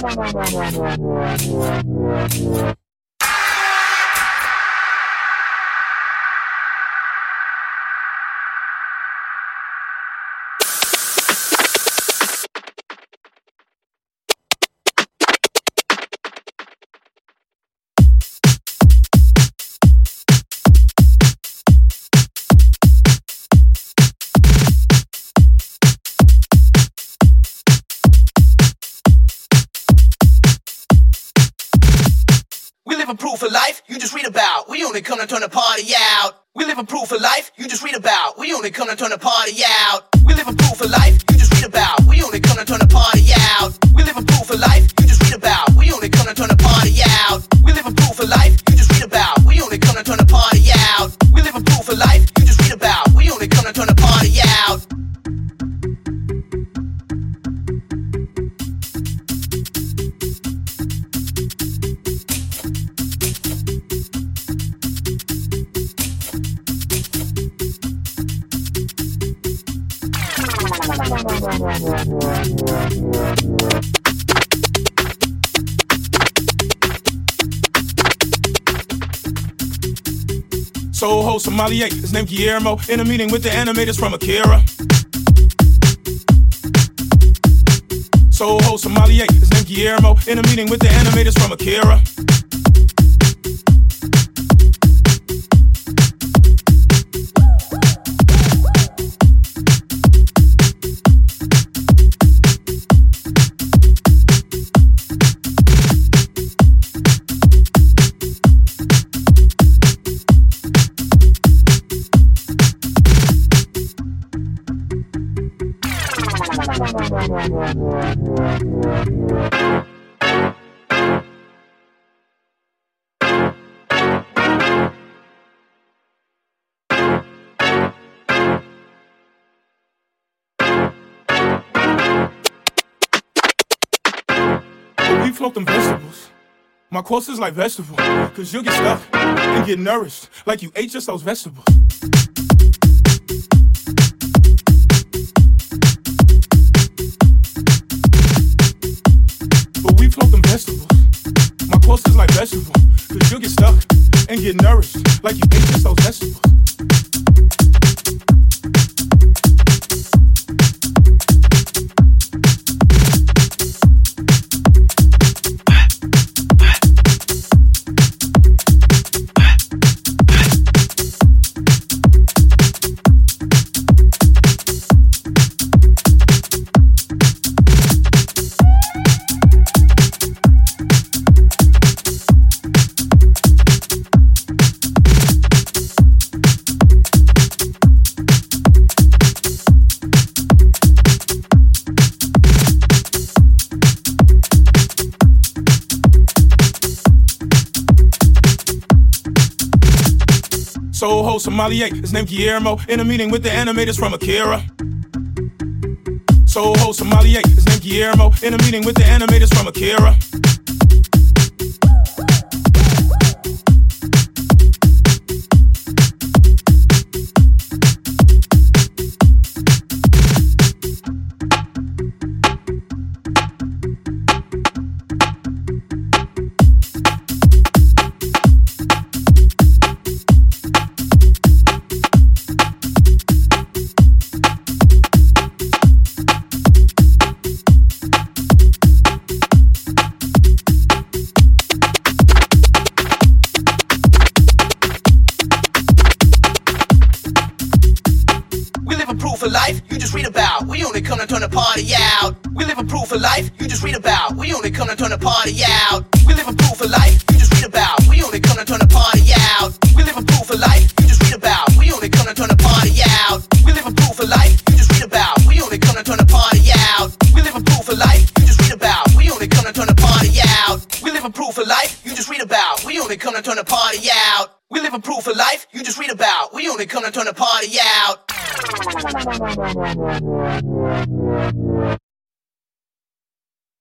もうもうもうもう。Living proof of life, you just read about. We only come to turn the party out. We living proof of life, you just read about. We only come to turn the party out. We living proof of life, Soul host sommelier, his name Guillermo. In a meeting with the animators from Akira. Soul host sommelier, his name Guillermo. In a meeting with the animators from Akira. We float them vegetables. My course is like vegetable, cause you'll get stuck and get nourished like you ate just those vegetables. Get nourished like you ate just so vegetables. Soul host sommelier, his name Guillermo. In a meeting with the animators from Akira. Soul host sommelier, his name Guillermo. In a meeting with the animators from Akira. Proof of life, you just read about. We only come to turn the party out. We living proof of life, you just read about. We only come to turn the party out. We living proof of life, you just read about. We only come to turn the party out. We living proof of life, you just read about. We only come to turn the party out. We living proof of life, you just read about. We only come to turn the party out. We living proof of life, you just read about. We only come to turn the party out. We living proof of life, you just read about. We only come to turn the party out. Living proof of life, you just read about. We only come to turn the party out.